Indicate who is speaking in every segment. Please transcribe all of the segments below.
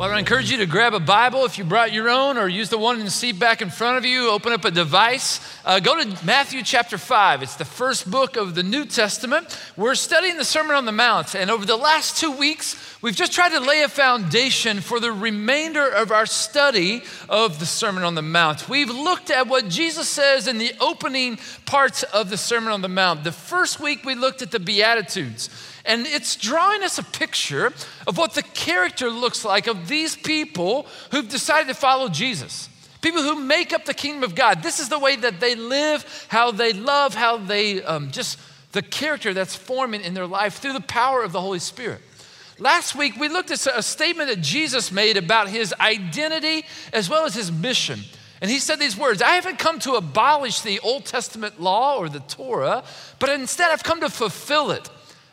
Speaker 1: Well, I encourage you to grab a Bible if you brought your own or use the one in the seat back in front of you. Open up a device. Uh, go to Matthew chapter 5. It's the first book of the New Testament. We're studying the Sermon on the Mount, and over the last two weeks, we've just tried to lay a foundation for the remainder of our study of the Sermon on the Mount. We've looked at what Jesus says in the opening parts of the Sermon on the Mount. The first week, we looked at the Beatitudes. And it's drawing us a picture of what the character looks like of these people who've decided to follow Jesus. People who make up the kingdom of God. This is the way that they live, how they love, how they um, just, the character that's forming in their life through the power of the Holy Spirit. Last week, we looked at a statement that Jesus made about his identity as well as his mission. And he said these words I haven't come to abolish the Old Testament law or the Torah, but instead I've come to fulfill it.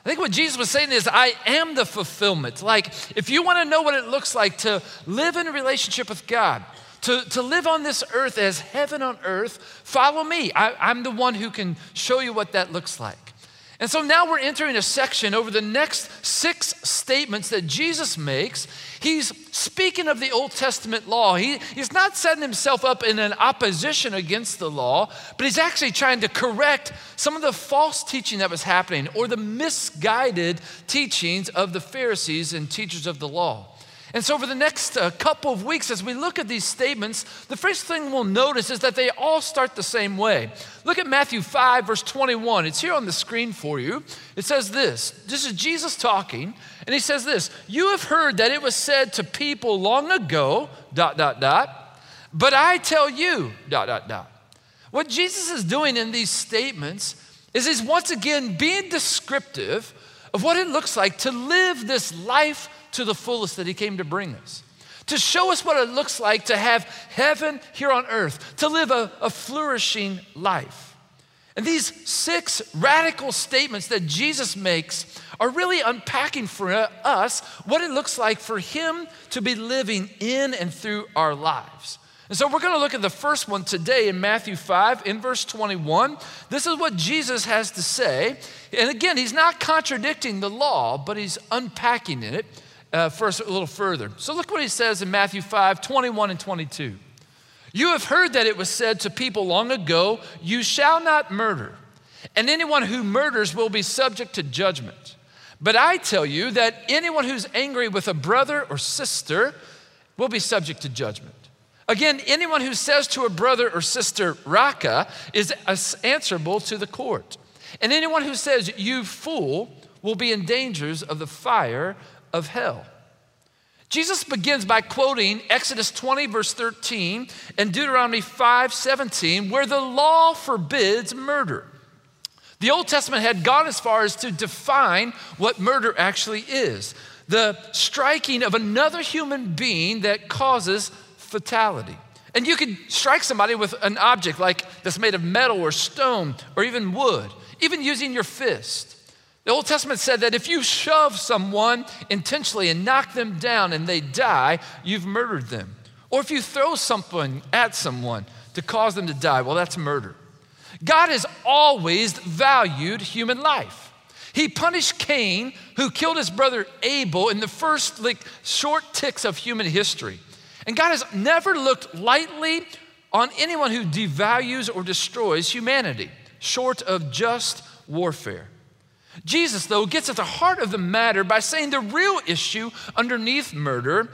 Speaker 1: I think what Jesus was saying is, I am the fulfillment. Like, if you want to know what it looks like to live in a relationship with God, to, to live on this earth as heaven on earth, follow me. I, I'm the one who can show you what that looks like. And so now we're entering a section over the next six statements that Jesus makes. He's speaking of the Old Testament law. He, he's not setting himself up in an opposition against the law, but he's actually trying to correct some of the false teaching that was happening or the misguided teachings of the Pharisees and teachers of the law. And so, over the next uh, couple of weeks, as we look at these statements, the first thing we'll notice is that they all start the same way. Look at Matthew 5, verse 21. It's here on the screen for you. It says this This is Jesus talking, and he says this You have heard that it was said to people long ago, dot, dot, dot, but I tell you, dot, dot, dot. What Jesus is doing in these statements is he's once again being descriptive of what it looks like to live this life to the fullest that He came to bring us. To show us what it looks like to have heaven here on earth, to live a, a flourishing life. And these six radical statements that Jesus makes are really unpacking for us what it looks like for Him to be living in and through our lives. And so we're going to look at the first one today in Matthew 5, in verse 21. This is what Jesus has to say. And again, he's not contradicting the law, but he's unpacking it uh, first a little further. So look what he says in Matthew 5 21 and 22. You have heard that it was said to people long ago, You shall not murder, and anyone who murders will be subject to judgment. But I tell you that anyone who's angry with a brother or sister will be subject to judgment. Again, anyone who says to a brother or sister, Raca, is answerable to the court. And anyone who says, You fool, will be in dangers of the fire of hell. Jesus begins by quoting Exodus 20, verse 13, and Deuteronomy 5, 17, where the law forbids murder. The Old Testament had gone as far as to define what murder actually is the striking of another human being that causes fatality. And you could strike somebody with an object like that's made of metal or stone or even wood, even using your fist. The Old Testament said that if you shove someone intentionally and knock them down and they die, you've murdered them. Or if you throw something at someone to cause them to die, well, that's murder. God has always valued human life. He punished Cain, who killed his brother Abel, in the first like, short ticks of human history. And God has never looked lightly on anyone who devalues or destroys humanity, short of just warfare. Jesus, though, gets at the heart of the matter by saying the real issue underneath murder.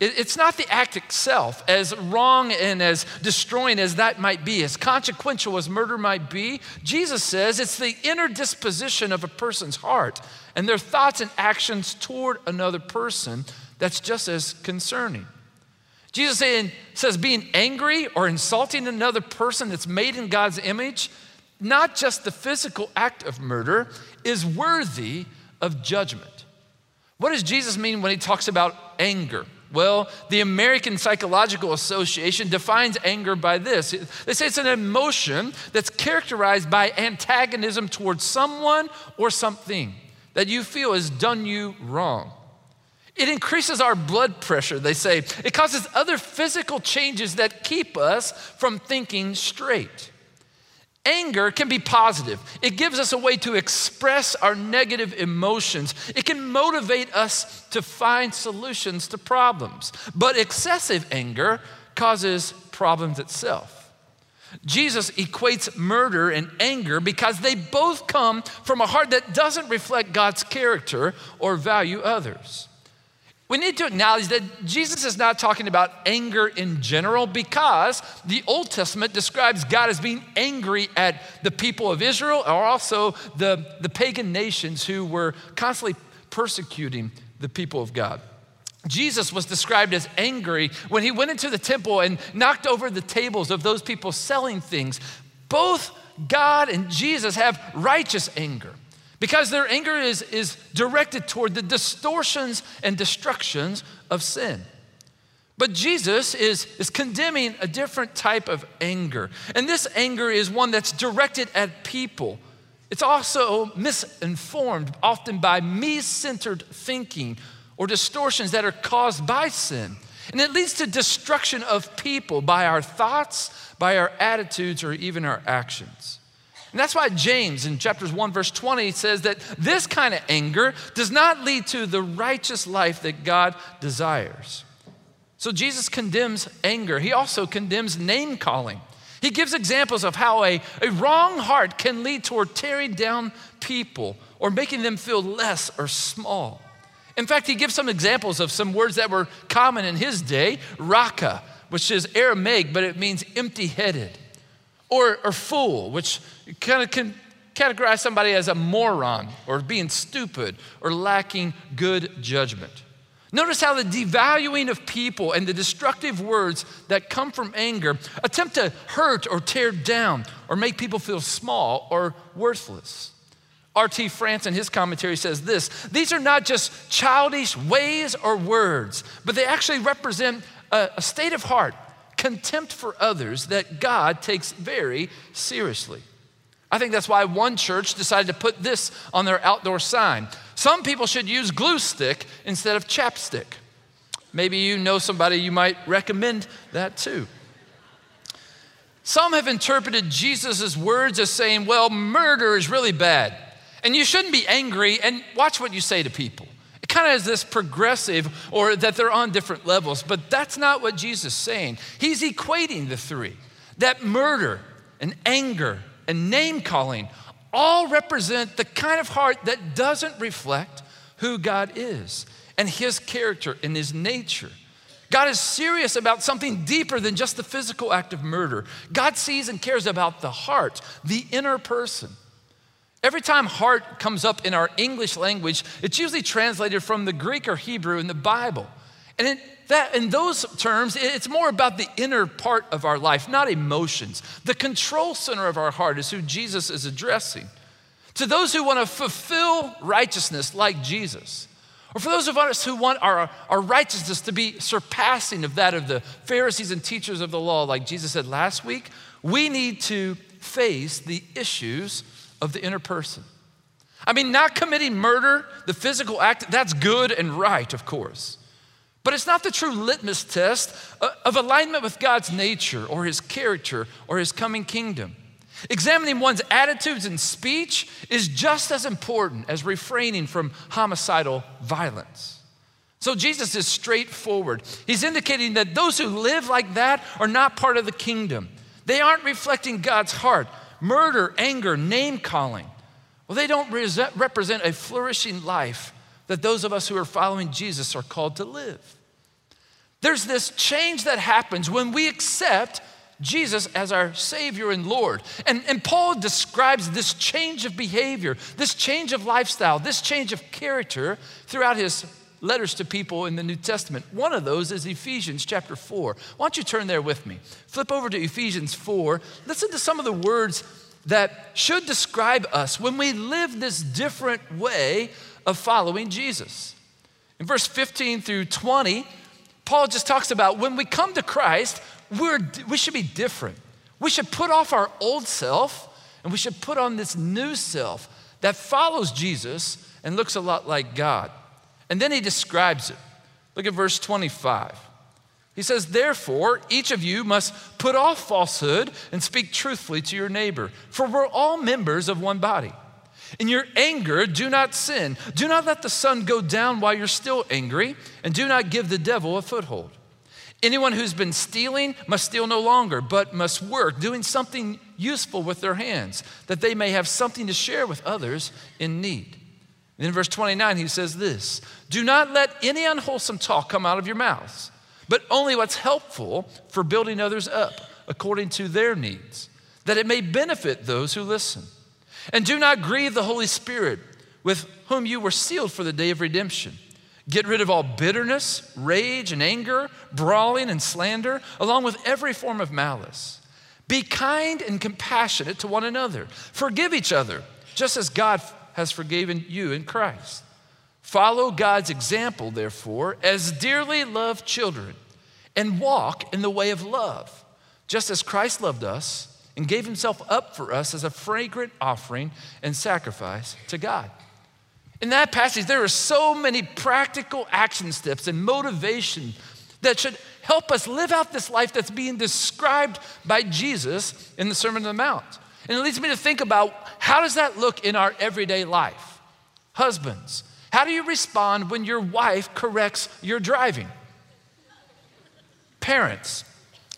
Speaker 1: It's not the act itself, as wrong and as destroying as that might be, as consequential as murder might be. Jesus says it's the inner disposition of a person's heart and their thoughts and actions toward another person that's just as concerning. Jesus saying, says being angry or insulting another person that's made in God's image not just the physical act of murder, is worthy of judgment. What does Jesus mean when he talks about anger? Well, the American Psychological Association defines anger by this. They say it's an emotion that's characterized by antagonism towards someone or something that you feel has done you wrong. It increases our blood pressure, they say. It causes other physical changes that keep us from thinking straight. Anger can be positive. It gives us a way to express our negative emotions. It can motivate us to find solutions to problems. But excessive anger causes problems itself. Jesus equates murder and anger because they both come from a heart that doesn't reflect God's character or value others. We need to acknowledge that Jesus is not talking about anger in general because the Old Testament describes God as being angry at the people of Israel or also the, the pagan nations who were constantly persecuting the people of God. Jesus was described as angry when he went into the temple and knocked over the tables of those people selling things. Both God and Jesus have righteous anger because their anger is, is directed toward the distortions and destructions of sin. But Jesus is, is condemning a different type of anger. And this anger is one that's directed at people. It's also misinformed, often by me centered thinking or distortions that are caused by sin. And it leads to destruction of people by our thoughts, by our attitudes, or even our actions. And that's why James in chapters 1, verse 20 says that this kind of anger does not lead to the righteous life that God desires. So Jesus condemns anger. He also condemns name calling. He gives examples of how a, a wrong heart can lead toward tearing down people or making them feel less or small. In fact, he gives some examples of some words that were common in his day raka, which is Aramaic, but it means empty headed or, or fool, which kind of can categorize somebody as a moron or being stupid or lacking good judgment. Notice how the devaluing of people and the destructive words that come from anger attempt to hurt or tear down or make people feel small or worthless. R.T. France in his commentary says this These are not just childish ways or words, but they actually represent a, a state of heart contempt for others that God takes very seriously. I think that's why one church decided to put this on their outdoor sign. Some people should use glue stick instead of chapstick. Maybe you know somebody you might recommend that too. Some have interpreted Jesus' words as saying, well, murder is really bad, and you shouldn't be angry, and watch what you say to people kind of as this progressive or that they're on different levels, but that's not what Jesus is saying. He's equating the three that murder and anger and name calling all represent the kind of heart that doesn't reflect who God is and his character and his nature. God is serious about something deeper than just the physical act of murder. God sees and cares about the heart, the inner person. Every time heart comes up in our English language, it's usually translated from the Greek or Hebrew in the Bible. And in, that, in those terms, it's more about the inner part of our life, not emotions. The control center of our heart is who Jesus is addressing. To those who want to fulfill righteousness like Jesus, or for those of us who want our, our righteousness to be surpassing of that of the Pharisees and teachers of the law, like Jesus said last week, we need to face the issues of the inner person. I mean, not committing murder, the physical act, that's good and right, of course. But it's not the true litmus test uh, of alignment with God's nature or his character or his coming kingdom. Examining one's attitudes and speech is just as important as refraining from homicidal violence. So Jesus is straightforward. He's indicating that those who live like that are not part of the kingdom. They aren't reflecting God's heart murder, anger, name calling. Well, they don't represent a flourishing life that those of us who are following Jesus are called to live. There's this change that happens when we accept Jesus as our Savior and Lord. And, and Paul describes this change of behavior, this change of lifestyle, this change of character throughout his letters to people in the New Testament. One of those is Ephesians chapter 4. Why don't you turn there with me? Flip over to Ephesians 4. Listen to some of the words that should describe us when we live this different way of following Jesus. In verse 15 through 20, Paul just talks about when we come to Christ, we're, we should be different. We should put off our old self and we should put on this new self that follows Jesus and looks a lot like God. And then he describes it. Look at verse 25. He says, Therefore, each of you must put off falsehood and speak truthfully to your neighbor, for we're all members of one body. In your anger, do not sin. Do not let the sun go down while you're still angry, and do not give the devil a foothold. Anyone who's been stealing must steal no longer, but must work, doing something useful with their hands, that they may have something to share with others in need. And in verse 29, he says this Do not let any unwholesome talk come out of your mouths but only what's helpful for building others up according to their needs, that it may benefit those who listen. And do not grieve the Holy Spirit, with whom you were sealed for the day of redemption. Get rid of all bitterness, rage, and anger, brawling and slander, along with every form of malice. Be kind and compassionate to one another. Forgive each other, just as God has forgiven you in Christ. Follow God's example, therefore, as dearly loved children, and walk in the way of love, just as Christ loved us and gave himself up for us as a fragrant offering and sacrifice to God. In that passage, there are so many practical action steps and motivation that should help us live out this life that's being described by Jesus in the Sermon on the Mount. And it leads me to think about how does that look in our everyday life? Husbands, how do you respond when your wife corrects your driving? Parents,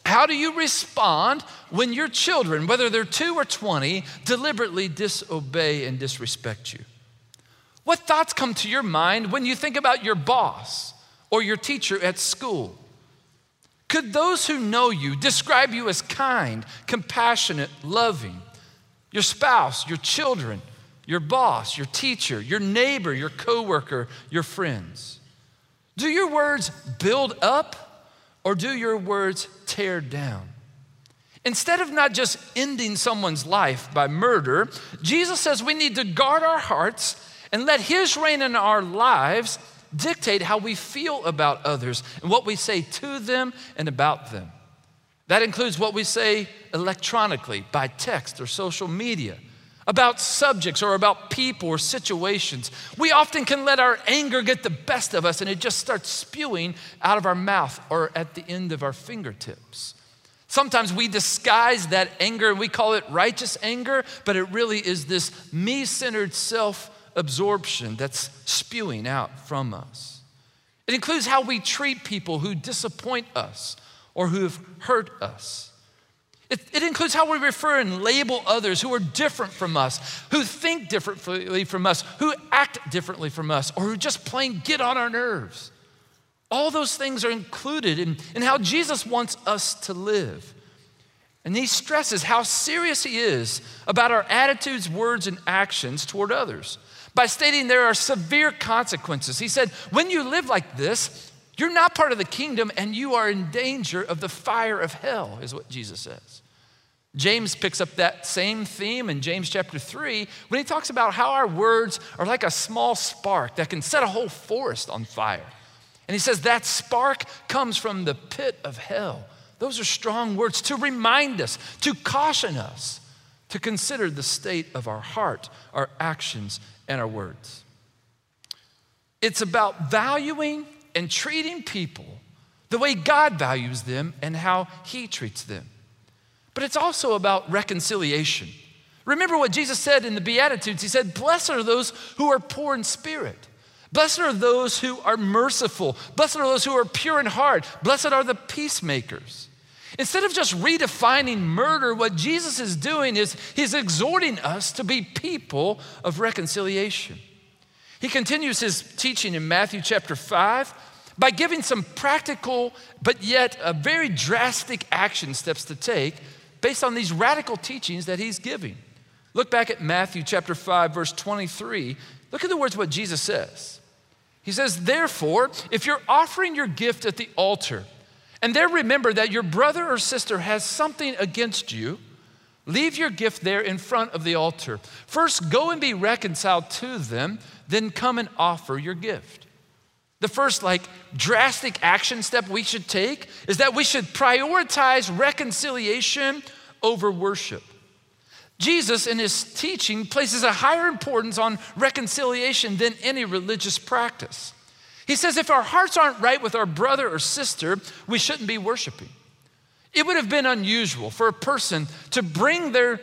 Speaker 1: how do you respond when your children, whether they're two or 20, deliberately disobey and disrespect you? What thoughts come to your mind when you think about your boss or your teacher at school? Could those who know you describe you as kind, compassionate, loving? Your spouse, your children, your boss, your teacher, your neighbor, your coworker, your friends? Do your words build up or do your words tear down? Instead of not just ending someone's life by murder, Jesus says we need to guard our hearts and let His reign in our lives dictate how we feel about others and what we say to them and about them. That includes what we say electronically, by text or social media about subjects or about people or situations. We often can let our anger get the best of us and it just starts spewing out of our mouth or at the end of our fingertips. Sometimes we disguise that anger and we call it righteous anger, but it really is this me centered self absorption that's spewing out from us. It includes how we treat people who disappoint us or who have hurt us. It, it, includes how we refer and label others who are different from us, who think differently from us, who act differently from us, or who just plain get on our nerves. All those things are included in, in how Jesus wants us to live. And he stresses how serious he is about our attitudes, words, and actions toward others by stating there are severe consequences. He said, When you live like this, you're not part of the kingdom and you are in danger of the fire of hell, is what Jesus says. James picks up that same theme in James chapter 3 when he talks about how our words are like a small spark that can set a whole forest on fire. And he says that spark comes from the pit of hell. Those are strong words to remind us, to caution us, to consider the state of our heart, our actions, and our words. It's about valuing and treating people the way God values them and how he treats them but it's also about reconciliation. Remember what Jesus said in the Beatitudes? He said, Blessed are those who are poor in spirit. Blessed are those who are merciful. Blessed are those who are pure in heart. Blessed are the peacemakers. Instead of just redefining murder, what Jesus is doing is he's exhorting us to be people of reconciliation. He continues his teaching in Matthew chapter 5 by giving some practical but yet very drastic action steps to take based on these radical teachings that he's giving. Look back at Matthew chapter 5, verse 23. Look at the words what Jesus says. He says, Therefore, if you're offering your gift at the altar, and there remember that your brother or sister has something against you, leave your gift there in front of the altar. First, go and be reconciled to them, then come and offer your gift. The first, like, drastic action step we should take is that we should prioritize reconciliation over worship. Jesus, in his teaching, places a higher importance on reconciliation than any religious practice. He says if our hearts aren't right with our brother or sister, we shouldn't be worshiping. It would have been unusual for a person to bring their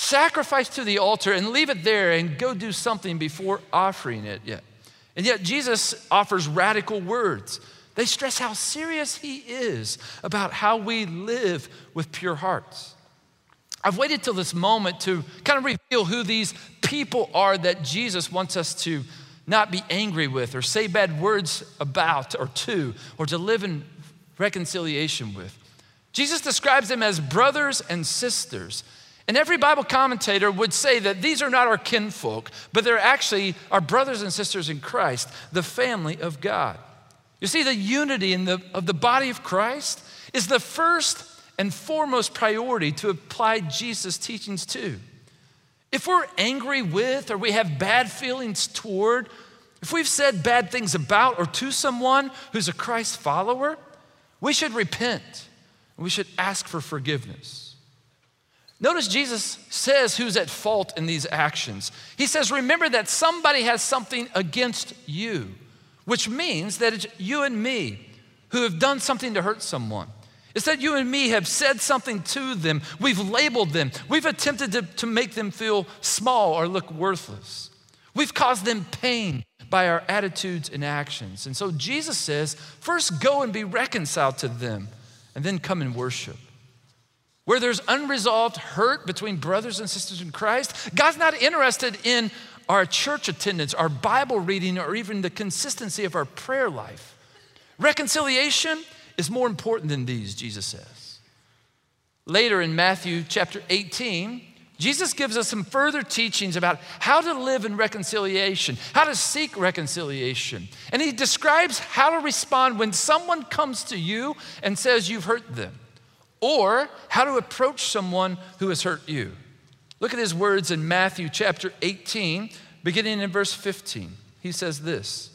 Speaker 1: sacrifice to the altar and leave it there and go do something before offering it yet. And yet Jesus offers radical words. They stress how serious he is about how we live with pure hearts. I've waited till this moment to kind of reveal who these people are that Jesus wants us to not be angry with or say bad words about or to or to live in reconciliation with. Jesus describes them as brothers and sisters. And every Bible commentator would say that these are not our kinfolk, but they're actually our brothers and sisters in Christ, the family of God. You see, the unity in the, of the body of Christ is the first and foremost priority to apply Jesus' teachings to. If we're angry with or we have bad feelings toward, if we've said bad things about or to someone who's a Christ follower, we should repent. We should ask for forgiveness. Notice Jesus says who's at fault in these actions. He says, Remember that somebody has something against you, which means that it's you and me who have done something to hurt someone. It's that you and me have said something to them. We've labeled them. We've attempted to, to make them feel small or look worthless. We've caused them pain by our attitudes and actions. And so Jesus says, first go and be reconciled to them, and then come and worship. Where there's unresolved hurt between brothers and sisters in Christ, God's not interested in our church attendance, our Bible reading, or even the consistency of our prayer life. Reconciliation is more important than these, Jesus says. Later in Matthew chapter 18, Jesus gives us some further teachings about how to live in reconciliation, how to seek reconciliation. And he describes how to respond when someone comes to you and says you've hurt them, or how to approach someone who has hurt you. Look at his words in Matthew chapter 18, beginning in verse 15. He says this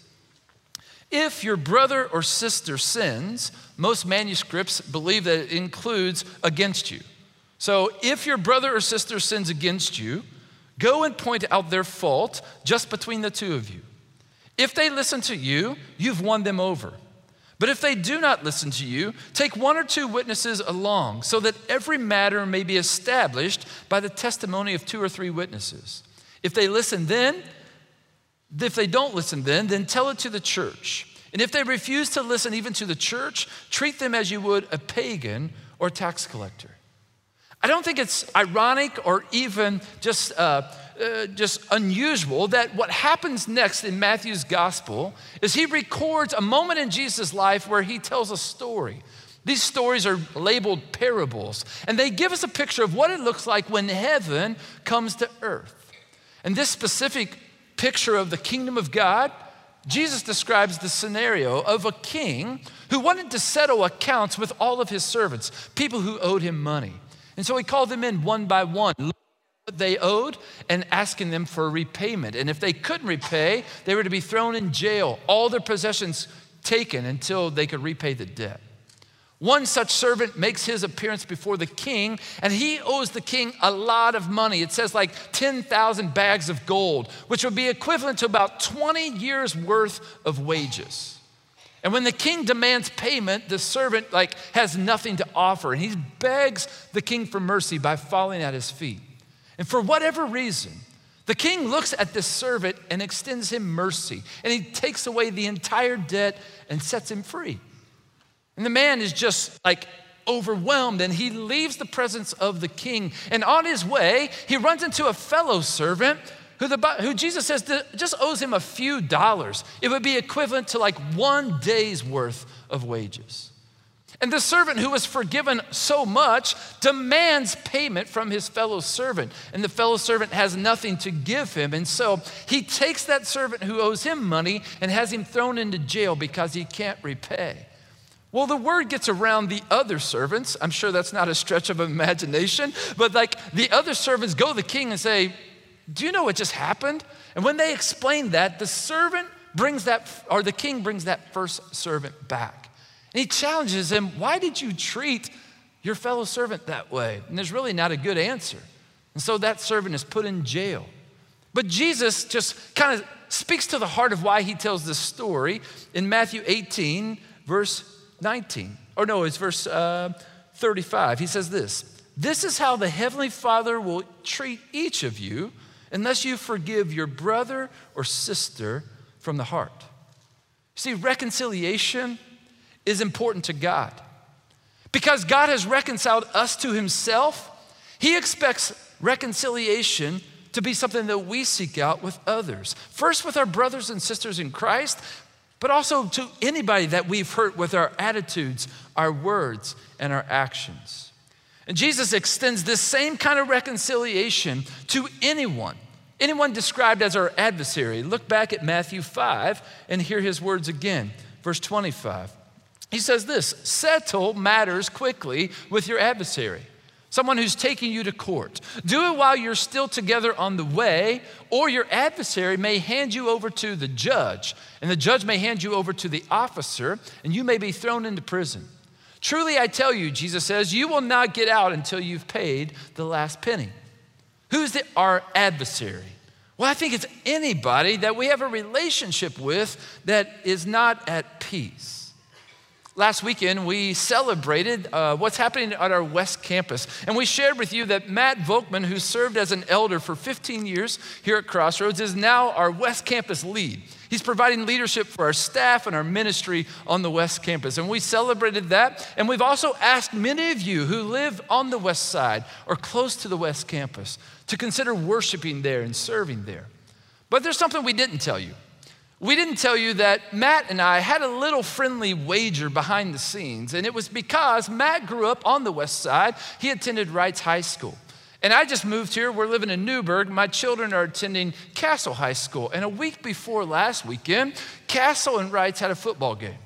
Speaker 1: If your brother or sister sins, most manuscripts believe that it includes against you. So if your brother or sister sins against you, go and point out their fault just between the two of you. If they listen to you, you've won them over. But if they do not listen to you, take one or two witnesses along, so that every matter may be established by the testimony of two or three witnesses. If they listen then, if they don't listen then, then tell it to the church. And if they refuse to listen even to the church, treat them as you would a pagan or tax collector. I don't think it's ironic or even just, uh, uh, just unusual that what happens next in Matthew's gospel is he records a moment in Jesus' life where he tells a story. These stories are labeled parables, and they give us a picture of what it looks like when heaven comes to earth. And this specific picture of the kingdom of God, Jesus describes the scenario of a king who wanted to settle accounts with all of his servants, people who owed him money. And so he called them in one by one, what they owed, and asking them for repayment. And if they couldn't repay, they were to be thrown in jail, all their possessions taken until they could repay the debt. One such servant makes his appearance before the king, and he owes the king a lot of money. It says like 10,000 bags of gold, which would be equivalent to about 20 years' worth of wages. And when the king demands payment, the servant like has nothing to offer and he begs the king for mercy by falling at his feet. And for whatever reason, the king looks at this servant and extends him mercy and he takes away the entire debt and sets him free. And the man is just like overwhelmed and he leaves the presence of the king. And on his way, he runs into a fellow servant who, the, who Jesus says just owes him a few dollars. It would be equivalent to like one day's worth of wages. And the servant who was forgiven so much demands payment from his fellow servant. And the fellow servant has nothing to give him. And so he takes that servant who owes him money and has him thrown into jail because he can't repay. Well, the word gets around the other servants. I'm sure that's not a stretch of imagination, but like the other servants go to the king and say, do you know what just happened? And when they explain that, the servant brings that, or the king brings that first servant back. And he challenges him, Why did you treat your fellow servant that way? And there's really not a good answer. And so that servant is put in jail. But Jesus just kind of speaks to the heart of why he tells this story in Matthew 18, verse 19. Or no, it's verse uh, 35. He says this This is how the Heavenly Father will treat each of you unless you forgive your brother or sister from the heart. See, reconciliation is important to God. Because God has reconciled us to Himself, He expects reconciliation to be something that we seek out with others. First, with our brothers and sisters in Christ, but also to anybody that we've hurt with our attitudes, our words, and our actions. And Jesus extends this same kind of reconciliation to anyone, anyone described as our adversary. Look back at Matthew 5 and hear his words again. Verse 25. He says this settle matters quickly with your adversary someone who's taking you to court. Do it while you're still together on the way, or your adversary may hand you over to the judge, and the judge may hand you over to the officer, and you may be thrown into prison. Truly, I tell you, Jesus says, you will not get out until you've paid the last penny. Who's the, our adversary? Well, I think it's anybody that we have a relationship with that is not at peace. Last weekend, we celebrated uh, what's happening at our West Campus. And we shared with you that Matt Volkman, who served as an elder for 15 years here at Crossroads, is now our West Campus lead. He's providing leadership for our staff and our ministry on the West Campus. And we celebrated that. And we've also asked many of you who live on the West Side or close to the West Campus to consider worshiping there and serving there. But there's something we didn't tell you. We didn't tell you that Matt and I had a little friendly wager behind the scenes, and it was because Matt grew up on the west side. He attended Reitz High School. And I just moved here. We're living in Newburgh. My children are attending Castle High School. And a week before last weekend, Castle and Reitz had a football game.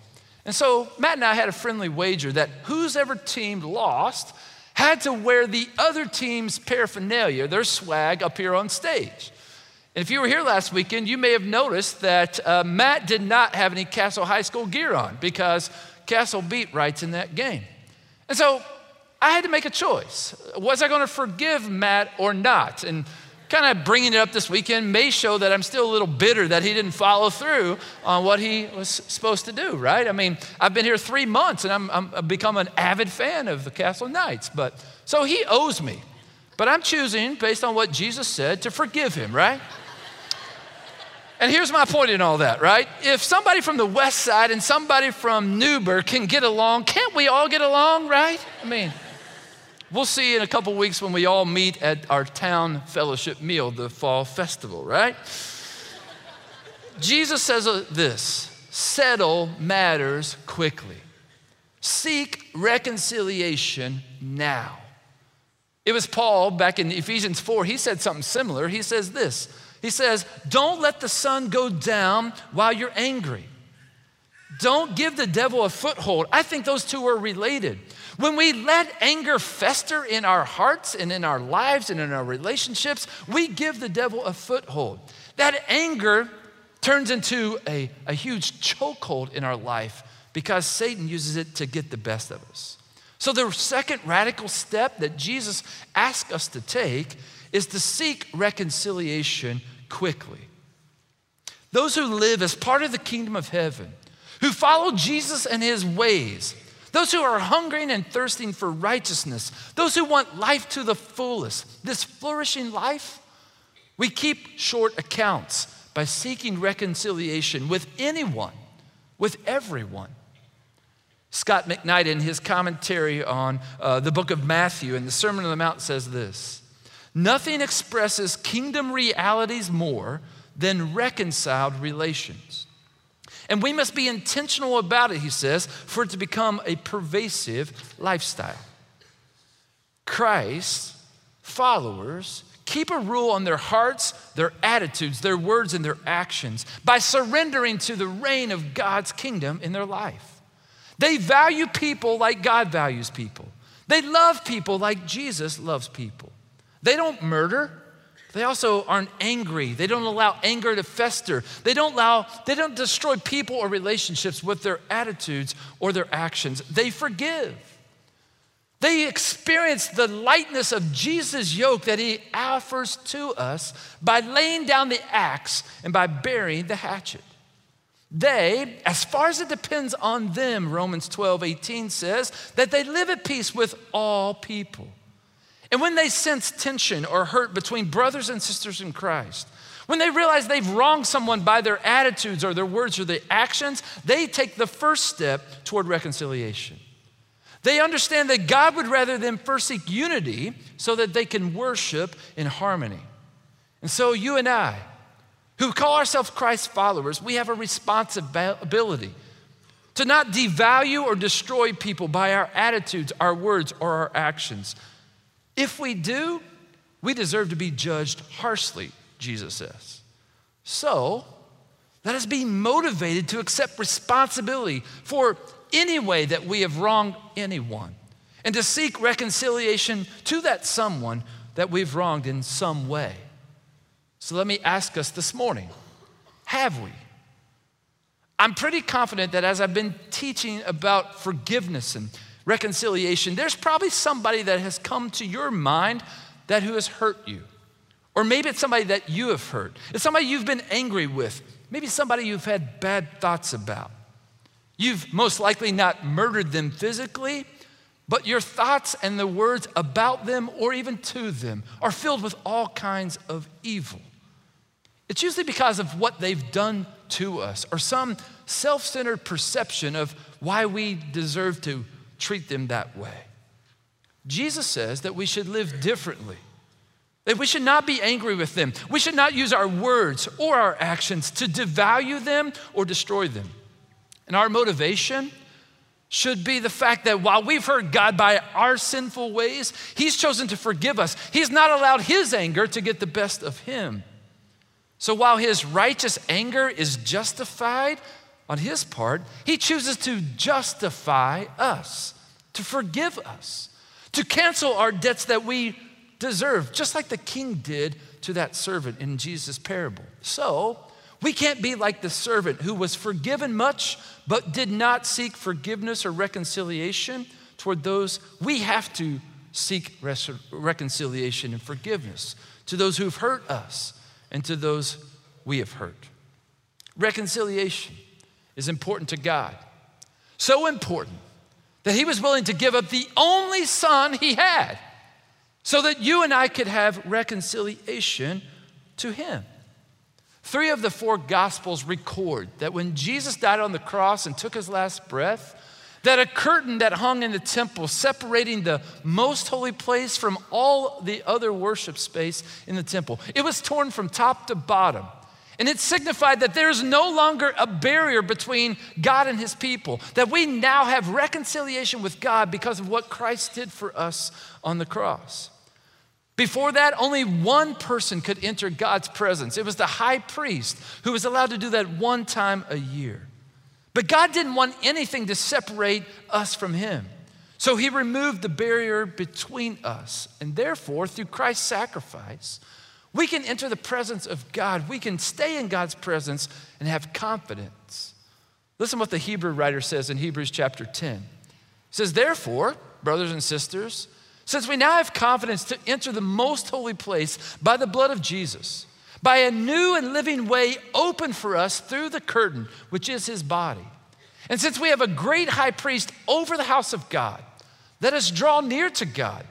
Speaker 1: And so Matt and I had a friendly wager that whose ever team lost had to wear the other team's paraphernalia, their swag, up here on stage. And if you were here last weekend, you may have noticed that uh, Matt did not have any Castle High School gear on because Castle beat Reitz in that game. And so I had to make a choice. Was I going to forgive Matt or not? And kind of bringing it up this weekend may show that I'm still a little bitter that he didn't follow through on what he was supposed to do, right? I mean, I've been here three months and I'm, I'm I've become an avid fan of the Castle Knights, but so he owes me. But I'm choosing, based on what Jesus said, to forgive him, right? And here's my point in all that, right? If somebody from the west side and somebody from Newburgh can get along, can't we all get along, right? I mean, we'll see in a couple weeks when we all meet at our town fellowship meal, the fall festival, right? Jesus says uh, this settle matters quickly, seek reconciliation now. It was Paul back in Ephesians 4, he said something similar. He says this he says, Don't let the sun go down while you're angry. Don't give the devil a foothold. I think those two are related. When we let anger fester in our hearts and in our lives and in our relationships, we give the devil a foothold. That anger turns into a, a huge chokehold in our life because Satan uses it to get the best of us. So, the second radical step that Jesus asks us to take is to seek reconciliation quickly. Those who live as part of the kingdom of heaven, who follow Jesus and his ways, those who are hungering and thirsting for righteousness, those who want life to the fullest, this flourishing life, we keep short accounts by seeking reconciliation with anyone, with everyone. Scot McKnight, in his commentary on uh, the book of Matthew and the Sermon on the Mount, says this Nothing expresses kingdom realities more than reconciled relations. And we must be intentional about it, he says, for it to become a pervasive lifestyle. Christ followers keep a rule on their hearts, their attitudes, their words, and their actions by surrendering to the reign of God's kingdom in their life. They value people like God values people. They love people like Jesus loves people. They don't murder. They also aren't angry. They don't allow anger to fester. They don't allow they don't destroy people or relationships with their attitudes or their actions. They forgive. They experience the lightness of Jesus' yoke that he offers to us by laying down the axe and by burying the hatchet. They, as far as it depends on them, Romans 12, 18 says, that they live at peace with all people. And when they sense tension or hurt between brothers and sisters in Christ, when they realize they've wronged someone by their attitudes or their words or their actions, they take the first step toward reconciliation. They understand that God would rather them first seek unity so that they can worship in harmony. And so, you and I, who call ourselves Christ followers, we have a responsibility to not devalue or destroy people by our attitudes, our words, or our actions. If we do, we deserve to be judged harshly, Jesus says. So, let us be motivated to accept responsibility for any way that we have wronged anyone and to seek reconciliation to that someone that we've wronged in some way. So let me ask us this morning have we? I'm pretty confident that as I've been teaching about forgiveness and reconciliation, there's probably somebody that has come to your mind that who has hurt you. Or maybe it's somebody that you have hurt. It's somebody you've been angry with. Maybe somebody you've had bad thoughts about. You've most likely not murdered them physically, but your thoughts and the words about them or even to them are filled with all kinds of evil. It's usually because of what they've done to us or some self centered perception of why we deserve to treat them that way. Jesus says that we should live differently, that we should not be angry with them. We should not use our words or our actions to devalue them or destroy them. And our motivation should be the fact that while we've hurt God by our sinful ways, He's chosen to forgive us. He's not allowed His anger to get the best of Him. So while His righteous anger is justified on His part, He chooses to justify us, to forgive us, to cancel our debts that we deserve, just like the king did to that servant in Jesus' parable. So, we can't be like the servant who was forgiven much, but did not seek forgiveness or reconciliation toward those. We have to seek reconciliation and forgiveness to those who've hurt us and to those we have hurt. Reconciliation is important to God. So important that He was willing to give up the only Son He had so that you and I could have reconciliation to Him. Three of the four gospels record that when Jesus died on the cross and took his last breath, that a curtain that hung in the temple separating the most holy place from all the other worship space in the temple, it was torn from top to bottom. And it signified that there's no longer a barrier between God and his people, that we now have reconciliation with God because of what Christ did for us on the cross. Before that, only one person could enter God's presence. It was the high priest who was allowed to do that one time a year. But God didn't want anything to separate us from Him. So He removed the barrier between us. And therefore, through Christ's sacrifice, we can enter the presence of God. We can stay in God's presence and have confidence. Listen what the Hebrew writer says in Hebrews chapter 10. He says, Therefore, brothers and sisters, since we now have confidence to enter the most holy place by the blood of Jesus, by a new and living way open for us through the curtain, which is his body. And since we have a great high priest over the house of God, let us draw near to God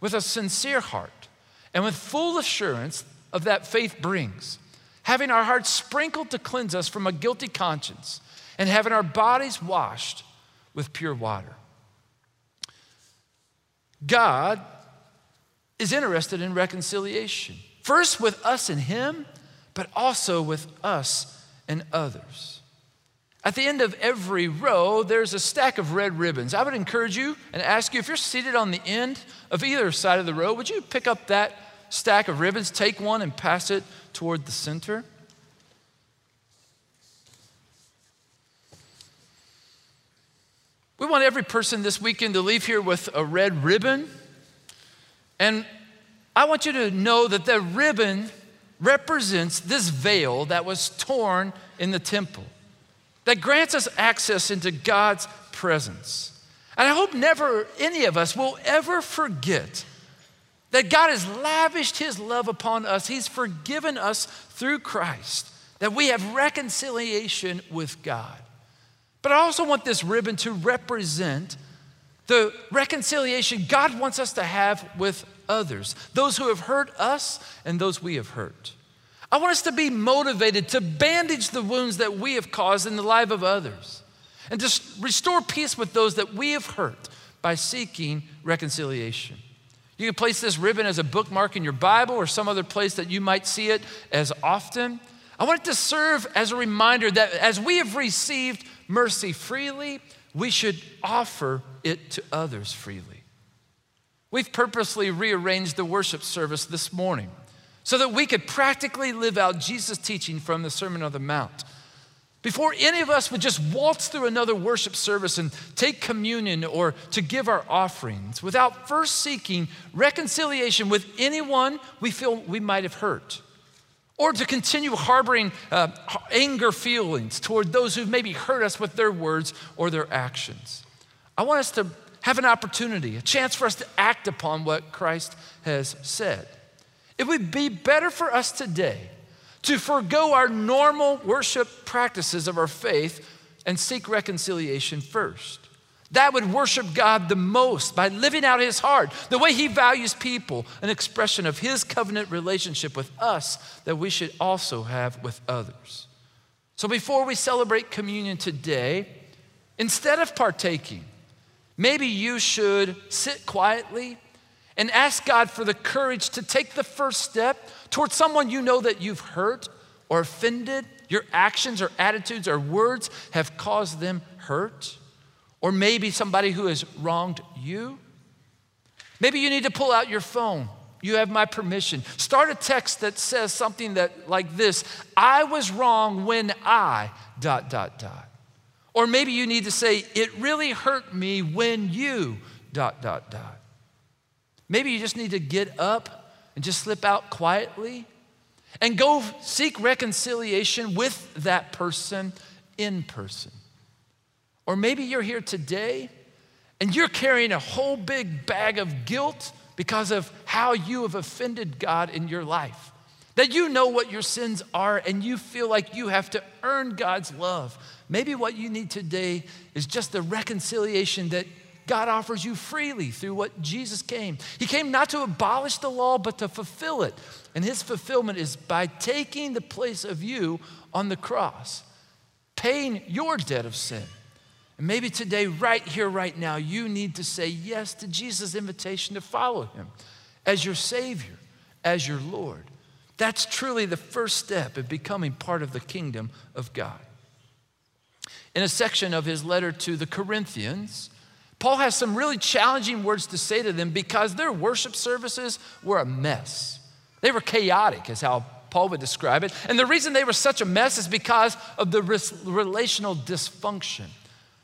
Speaker 1: with a sincere heart and with full assurance of that faith brings, having our hearts sprinkled to cleanse us from a guilty conscience and having our bodies washed with pure water. God is interested in reconciliation, first with us and Him, but also with us and others. At the end of every row, there's a stack of red ribbons. I would encourage you and ask you if you're seated on the end of either side of the row, would you pick up that stack of ribbons, take one, and pass it toward the center? We want every person this weekend to leave here with a red ribbon. And I want you to know that the ribbon represents this veil that was torn in the temple that grants us access into God's presence. And I hope never any of us will ever forget that God has lavished his love upon us. He's forgiven us through Christ, that we have reconciliation with God. But I also want this ribbon to represent the reconciliation God wants us to have with others, those who have hurt us and those we have hurt. I want us to be motivated to bandage the wounds that we have caused in the life of others and to restore peace with those that we have hurt by seeking reconciliation. You can place this ribbon as a bookmark in your Bible or some other place that you might see it as often. I want it to serve as a reminder that as we have received mercy freely, we should offer it to others freely. We've purposely rearranged the worship service this morning so that we could practically live out Jesus' teaching from the Sermon on the Mount. Before any of us would just waltz through another worship service and take communion or to give our offerings without first seeking reconciliation with anyone we feel we might have hurt, or to continue harboring uh, anger feelings toward those who maybe hurt us with their words or their actions. I want us to have an opportunity, a chance for us to act upon what Christ has said. It would be better for us today to forego our normal worship practices of our faith and seek reconciliation first. That would worship God the most by living out His heart, the way He values people, an expression of His covenant relationship with us that we should also have with others. So before we celebrate communion today, instead of partaking, maybe you should sit quietly and ask God for the courage to take the first step towards someone you know that you've hurt or offended. Your actions or attitudes or words have caused them hurt. Or maybe somebody who has wronged you. Maybe you need to pull out your phone. You have my permission. Start a text that says something that like this I was wrong when I, dot, dot, dot. Or maybe you need to say, It really hurt me when you, dot, dot, dot. Maybe you just need to get up and just slip out quietly and go seek reconciliation with that person in person. Or maybe you're here today and you're carrying a whole big bag of guilt because of how you have offended God in your life. That you know what your sins are and you feel like you have to earn God's love. Maybe what you need today is just the reconciliation that God offers you freely through what Jesus came. He came not to abolish the law, but to fulfill it. And his fulfillment is by taking the place of you on the cross, paying your debt of sin. And maybe today, right here, right now, you need to say yes to Jesus' invitation to follow him as your Savior, as your Lord. That's truly the first step in becoming part of the kingdom of God. In a section of his letter to the Corinthians, Paul has some really challenging words to say to them because their worship services were a mess. They were chaotic, is how Paul would describe it. And the reason they were such a mess is because of the relational dysfunction.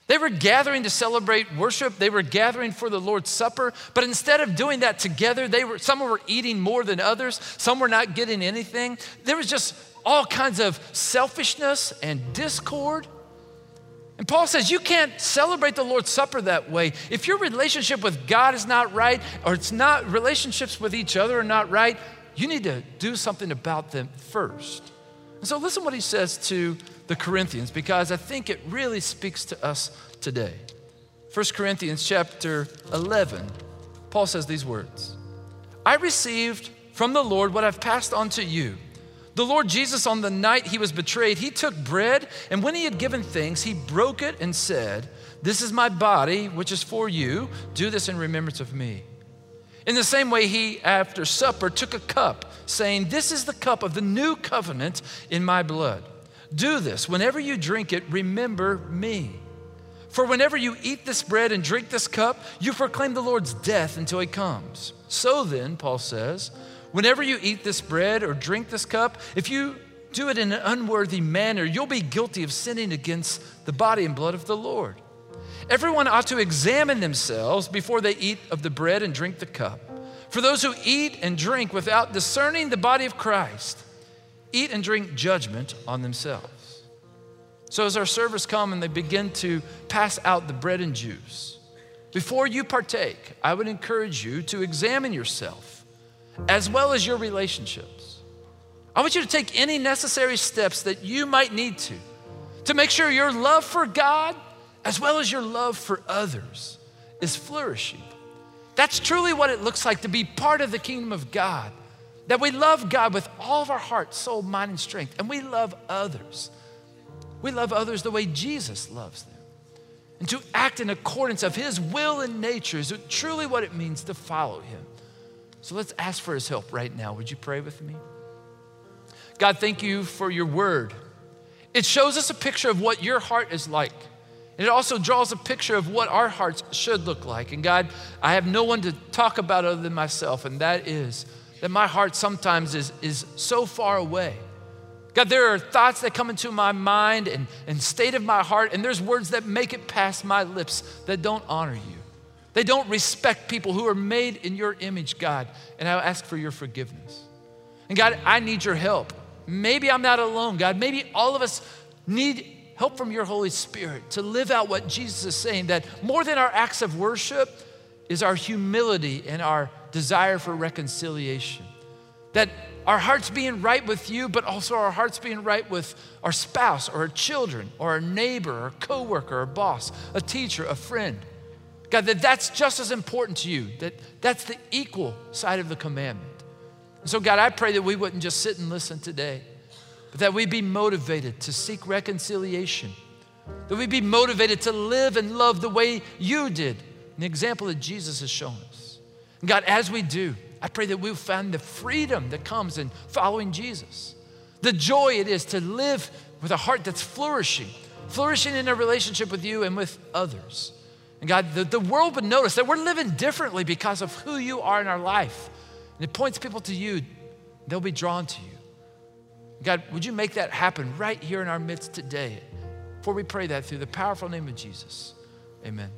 Speaker 1: They were gathering to celebrate worship. They were gathering for the Lord's Supper. But instead of doing that together, they were, some were eating more than others. Some were not getting anything. There was just all kinds of selfishness and discord. And Paul says you can't celebrate the Lord's Supper that way. If your relationship with God is not right, or it's not, relationships with each other are not right, you need to do something about them first. And so listen what he says to the Corinthians, because I think it really speaks to us today. 1 Corinthians chapter 11, Paul says these words I received from the Lord what I've passed on to you. The Lord Jesus, on the night he was betrayed, he took bread, and when he had given thanks, he broke it and said, This is my body, which is for you. Do this in remembrance of me. In the same way, he, after supper, took a cup, saying, This is the cup of the new covenant in my blood. Do this. Whenever you drink it, remember me. For whenever you eat this bread and drink this cup, you proclaim the Lord's death until he comes. So then, Paul says, Whenever you eat this bread or drink this cup, if you do it in an unworthy manner, you'll be guilty of sinning against the body and blood of the Lord. Everyone ought to examine themselves before they eat of the bread and drink the cup. For those who eat and drink without discerning the body of Christ, eat and drink judgment on themselves. So, as our servers come and they begin to pass out the bread and juice, before you partake, I would encourage you to examine yourself as well as your relationships. I want you to take any necessary steps that you might need to to make sure your love for God as well as your love for others is flourishing. That's truly what it looks like to be part of the kingdom of God. That we love God with all of our heart, soul, mind, and strength, and we love others. We love others the way Jesus loves them. And to act in accordance of his will and nature is truly what it means to follow him. So let's ask for his help right now. Would you pray with me? God, thank you for your word. It shows us a picture of what your heart is like. And it also draws a picture of what our hearts should look like. And God, I have no one to talk about other than myself, and that is that my heart sometimes is, is so far away. God, there are thoughts that come into my mind and, and state of my heart, and there's words that make it past my lips that don't honor you. They don't respect people who are made in your image, God. And I ask for your forgiveness. And God, I need your help. Maybe I'm not alone, God. Maybe all of us need help from your Holy Spirit to live out what Jesus is saying that more than our acts of worship is our humility and our desire for reconciliation. That our hearts being right with you, but also our hearts being right with our spouse or our children or our neighbor or coworker or boss, a teacher, a friend. God, that that's just as important to you, that that's the equal side of the commandment. And so, God, I pray that we wouldn't just sit and listen today, but that we'd be motivated to seek reconciliation, that we'd be motivated to live and love the way you did, an example that Jesus has shown us. And God, as we do, I pray that we'll find the freedom that comes in following Jesus, the joy it is to live with a heart that's flourishing, flourishing in a relationship with you and with others. And God, the, the world would notice that we're living differently because of who you are in our life. And it points people to you, they'll be drawn to you. God, would you make that happen right here in our midst today? Before we pray that through the powerful name of Jesus. Amen.